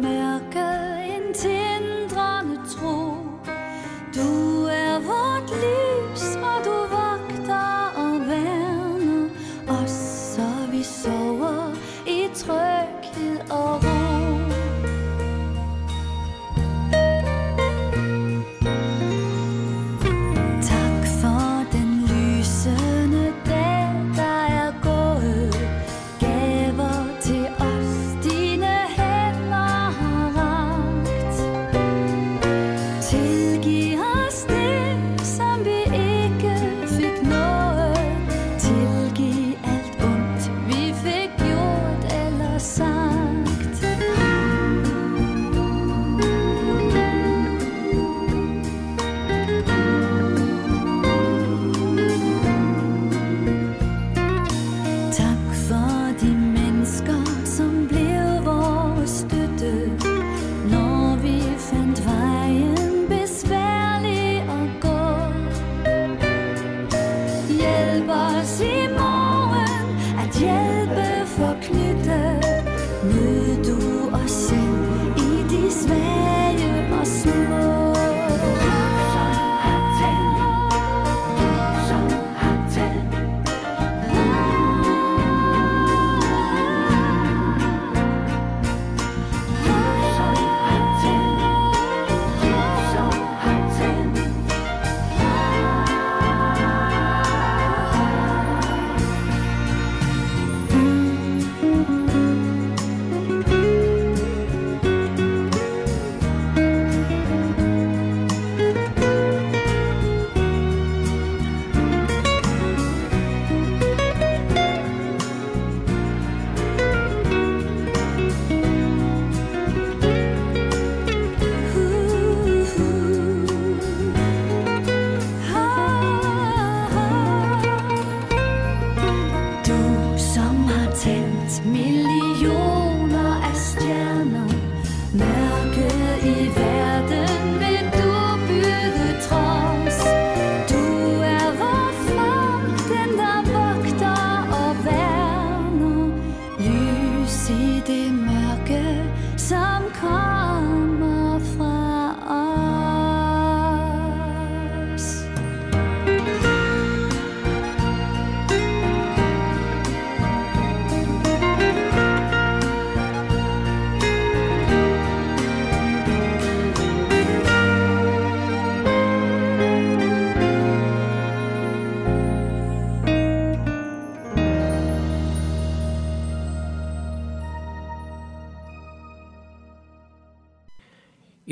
melke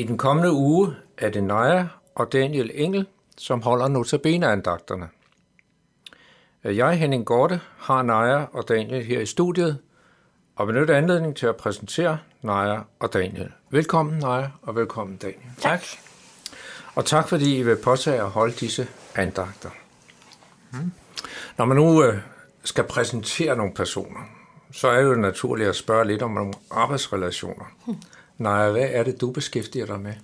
I den kommende uge er det Naja og Daniel Engel, som holder notabeneandagterne. Jeg, Henning Gorte, har Naja og Daniel her i studiet, og benytter anledning til at præsentere Naja og Daniel. Velkommen Naja, og velkommen Daniel. Tak. Og tak fordi I vil påtage at holde disse andagter. Hmm. Når man nu øh, skal præsentere nogle personer, så er det jo naturligt at spørge lidt om nogle arbejdsrelationer. Hmm. Nej, hvad er det, du beskæftiger dig med?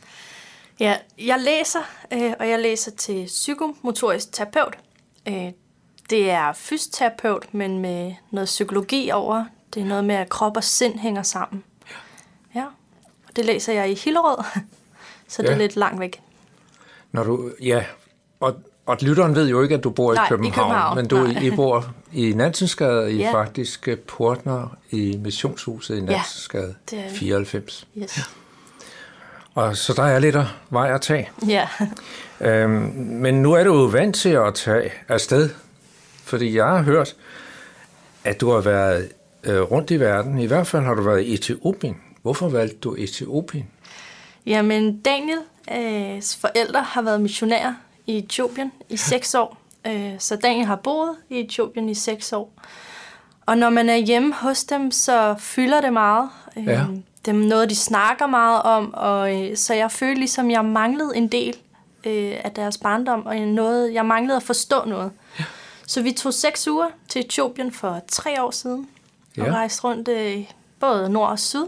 Ja, jeg læser, øh, og jeg læser til psykomotorisk terapeut. Øh, det er fysioterapeut, men med noget psykologi over. Det er noget med, at krop og sind hænger sammen. Ja, og det læser jeg i Hillerød, så det ja. er lidt langt væk. Når du, ja, og, og lytteren ved jo ikke, at du bor Nej, i København, i København. men du Nej. I bor i Nansensgade, i Ja. faktisk øh, Portner i Missionshuset i Nansensgade det vi. 94. Yes. Og så der er lidt af vej at tage. Ja, Øhm, men nu er du jo vant til at tage afsted, fordi jeg har hørt, at du har været øh, rundt i verden. I hvert fald har du været i Etiopien. Hvorfor valgte du Etiopien? Jamen, Daniels forældre har været missionærer i Etiopien i seks år. Øh, Så Daniel har boet i Etiopien i seks år. Og når man er hjemme hos dem, så fylder det meget. Øh, Ja. Det er noget, de snakker meget om, og øh, så jeg følte ligesom, jeg manglede en del øh, af deres barndom, og noget, jeg manglede at forstå noget. Så vi tog seks uger til Etiopien for tre år siden, og Ja. rejste rundt øh, både nord og syd.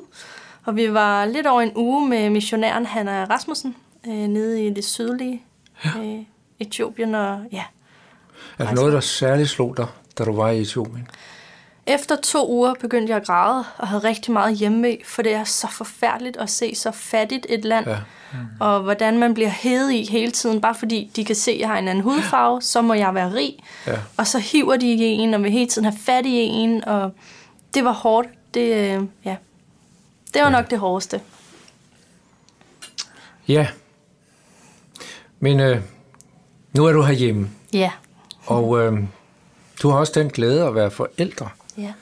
Og vi var lidt over en uge med missionæren Hanna Rasmussen øh, nede i det sydlige øh, Etiopien. Og, ja. Er der noget, der særligt slog dig, da du var i Etiopien? Efter to uger begyndte jeg at græde og havde rigtig meget hjemme for det er så forfærdeligt at se så fattigt et land. Ja. Og hvordan man bliver hævet i hele tiden, bare fordi de kan se, at jeg har en anden hudfarve, så må jeg være rig. Ja. Og så hiver de i en, og vil hele tiden have fat i en, og det var hårdt. Det, øh, ja. det var nok det hårdeste. Ja. Men øh, nu er du herhjemme, Ja. og øh, du har også den glæde at være forældre. Ja.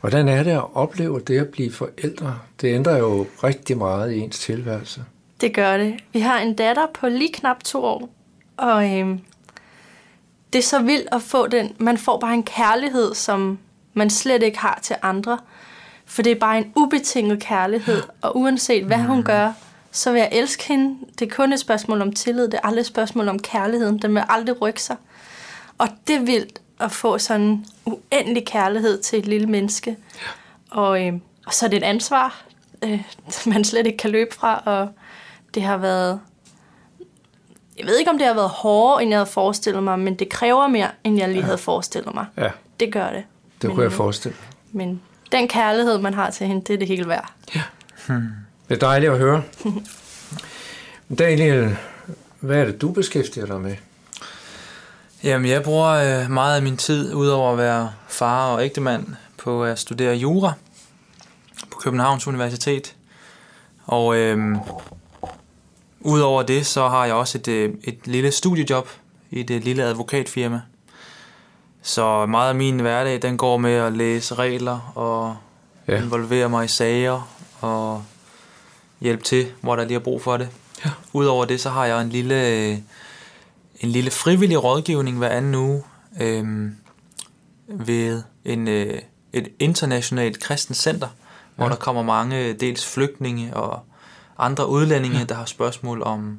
Hvordan er det at opleve det at blive forældre? Det ændrer jo rigtig meget i ens tilværelse. Det gør det. Vi har en datter på lige knap to år, og øhm, det er så vildt at få den. Man får bare en kærlighed, som man slet ikke har til andre. For det er bare en ubetinget kærlighed, og uanset hvad hun gør, så vil jeg elske hende. Det er kun et spørgsmål om tillid, det er aldrig et spørgsmål om kærligheden. Den vil aldrig rykke sig. Og det er vildt at få sådan en uendelig kærlighed til et lille menneske. Og, øh, og så er det et ansvar, øh, man slet ikke kan løbe fra, og det har været... Jeg ved ikke, om det har været hårdere, end jeg havde forestillet mig, men det kræver mere, end jeg lige ja. havde forestillet mig. Ja, Det gør det. det men, kunne jeg øh, forestille. Men den kærlighed, man har til hende, det er det hele værd. Det er dejligt at høre. Daniel, hvad er det, du beskæftiger dig med? Jamen, jeg bruger øh, meget af min tid, udover at være far og ægtemand, på at studere jura på Københavns Universitet. Og øh, udover det, så har jeg også et, øh, et lille studiejob i et lille advokatfirma. Så meget af min hverdag, den går med at læse regler og ja. involvere mig i sager og hjælpe til, hvor der lige er brug for det. Ja. Udover det, så har jeg en lille, øh, en lille frivillig rådgivning hver anden uge øh, ved en, øh, et internationalt kristent center, hvor Ja. der kommer mange dels flygtninge og andre udlændinge, der har spørgsmål om,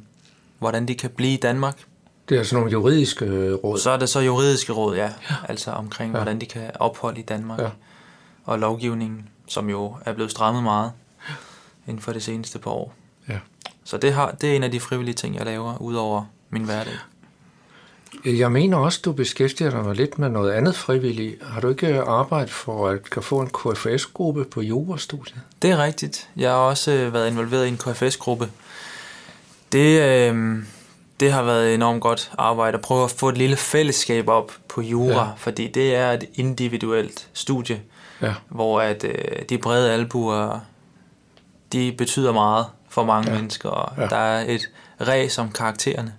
hvordan de kan blive i Danmark. Det er sådan nogle juridiske øh, råd. Så er det så juridiske råd, ja. ja. Altså omkring, Ja. ja. hvordan de kan opholde i Danmark. Ja. Ja. Og lovgivningen, som jo er blevet strammet meget inden for det seneste par år. Ja. Så det, har, det er en af de frivillige ting, jeg laver, udover min hverdag. Jeg mener også, du beskæftiger dig med lidt med noget andet frivilligt. Har du ikke arbejdet for at kan få en KFS-gruppe på jurastudiet? Det er rigtigt. Jeg har også øh, været involveret i en KFS-gruppe. Det, øh, det har været enormt godt arbejde at prøve at få et lille fællesskab op på jura, ja. fordi det er et individuelt studie, Ja. hvor at øh, de brede albuer, de betyder meget for mange Ja. ja. mennesker, og Ja. ja. der er et ræs om karaktererne.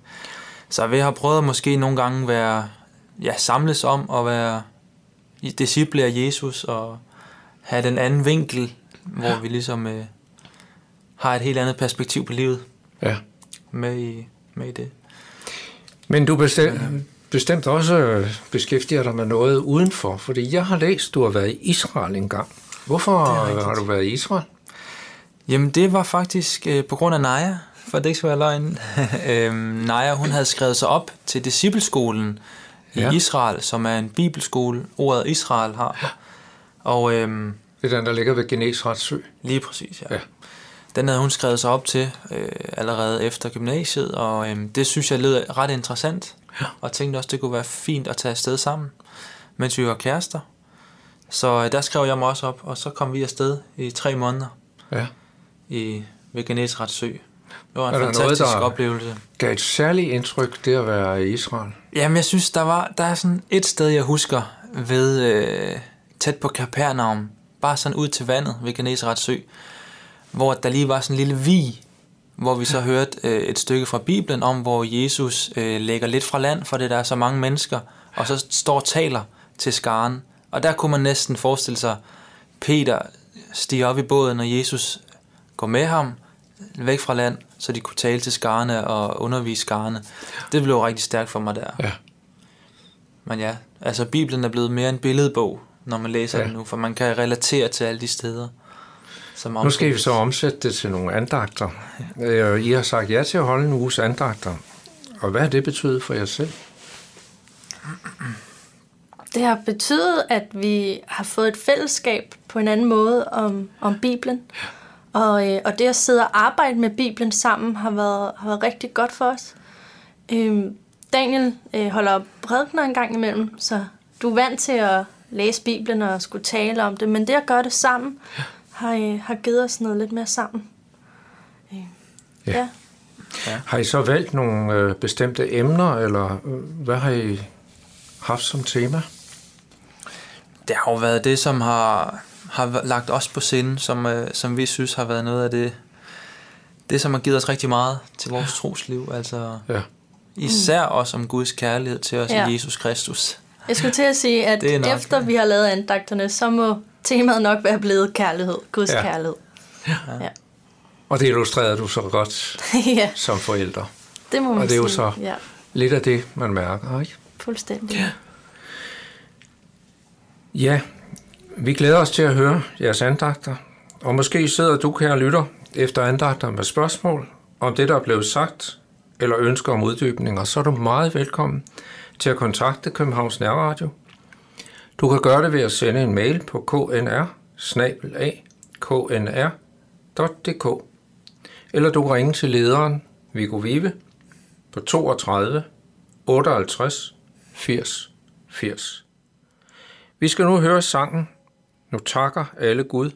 Så vi har prøvet at måske nogle gange være, ja, samles om at være disciple af Jesus og have den anden vinkel, hvor vi ligesom øh, har et helt andet perspektiv på livet. Ja. med i, med i det. Men du bestemt, bestemt også øh, beskæftiger dig med noget udenfor, fordi jeg har læst, du har været i Israel engang. Hvorfor har du været i Israel? Jamen, det var faktisk øh, på grund af Naja, for det ikke skal være løgn. øhm, Naja, hun havde skrevet sig op til discipleskolen i Ja. ja. Israel, som er en bibelskole, ordet Israel har. Og øhm, Det er den, der ligger ved Genesrets sø. lige præcis, ja. Ja. Den havde hun skrevet sig op til øh, allerede efter gymnasiet, og øhm, det synes jeg lød ret interessant. Ja. Og tænkte også, det kunne være fint at tage afsted sammen, mens vi var kærester. Så øh, der skrev jeg mig også op, og så kom vi afsted i tre måneder Ja. I ved Genesrets sø. Det var en Er der noget, fantastisk der- oplevelse. Gav et særligt indtryk, det at være i Israel. Jamen, jeg synes, der var der er sådan et sted, jeg husker ved øh, tæt på Kapernaum, bare sådan ud til vandet ved Genesrets sø, hvor der lige var sådan en lille vi, hvor vi så hørte øh, et stykke fra Bibelen om, hvor Jesus øh, lægger lidt fra land, for det der er så mange mennesker, og så står og taler til skaren. Og der kunne man næsten forestille sig, Peter stiger op i båden, og Jesus går med ham væk fra land, så de kunne tale til skarne og undervise skarne. Det blev rigtig stærkt for mig der. Ja. Men ja, altså Bibelen er blevet mere en billedbog, når man læser Ja. ja. den nu, for man kan relatere til alle de steder. Som Nu skal vi så omsætte det til nogle andagter. Øh, I har sagt ja til at holde en uges andagter. Og hvad har det betydet for jer selv? Det har betydet, at vi har fået et fællesskab på en anden måde om, om Bibelen. Og, øh, og det at sidde og arbejde med Bibelen sammen har været, har været rigtig godt for os. Øhm, Daniel øh, holder prædikener en gang imellem, så du er vant til at læse Bibelen og skulle tale om det, men det at gøre det sammen har, øh, har givet os noget lidt mere sammen. Øh, Ja. ja. Har I så valgt nogle øh, bestemte emner, eller øh, hvad har I haft som tema? Det har jo været det, som har, har lagt os på sinde, som, øh, som vi synes har været noget af det, det, som har givet os rigtig meget til vores trosliv. Altså Ja. især også om Guds kærlighed til os Ja. ja. i Jesus Kristus. Jeg skulle til at sige, at nok- efter vi har lavet andagterne, så må temaet nok være blevet kærlighed. Guds Ja. ja. kærlighed. Ja. Og det illustrerer du så godt ja, som forældre. det må man Og det er jo sige. så- Ja, Lidt af det, man mærker, ikke? fuldstændig. Ja. Ja, vi glæder os til at høre jeres andagter. Og måske sidder du, kære lytter, efter andagter med spørgsmål om det, der er blevet sagt, eller ønsker om uddybninger, så er du meget velkommen til at kontakte Københavns Nærradio. Du kan gøre det ved at sende en mail på knr knr.dk eller du kan ringe til lederen Viggo Vive på 32 58 80 80. Vi skal nu høre sangen nu takker alle Gud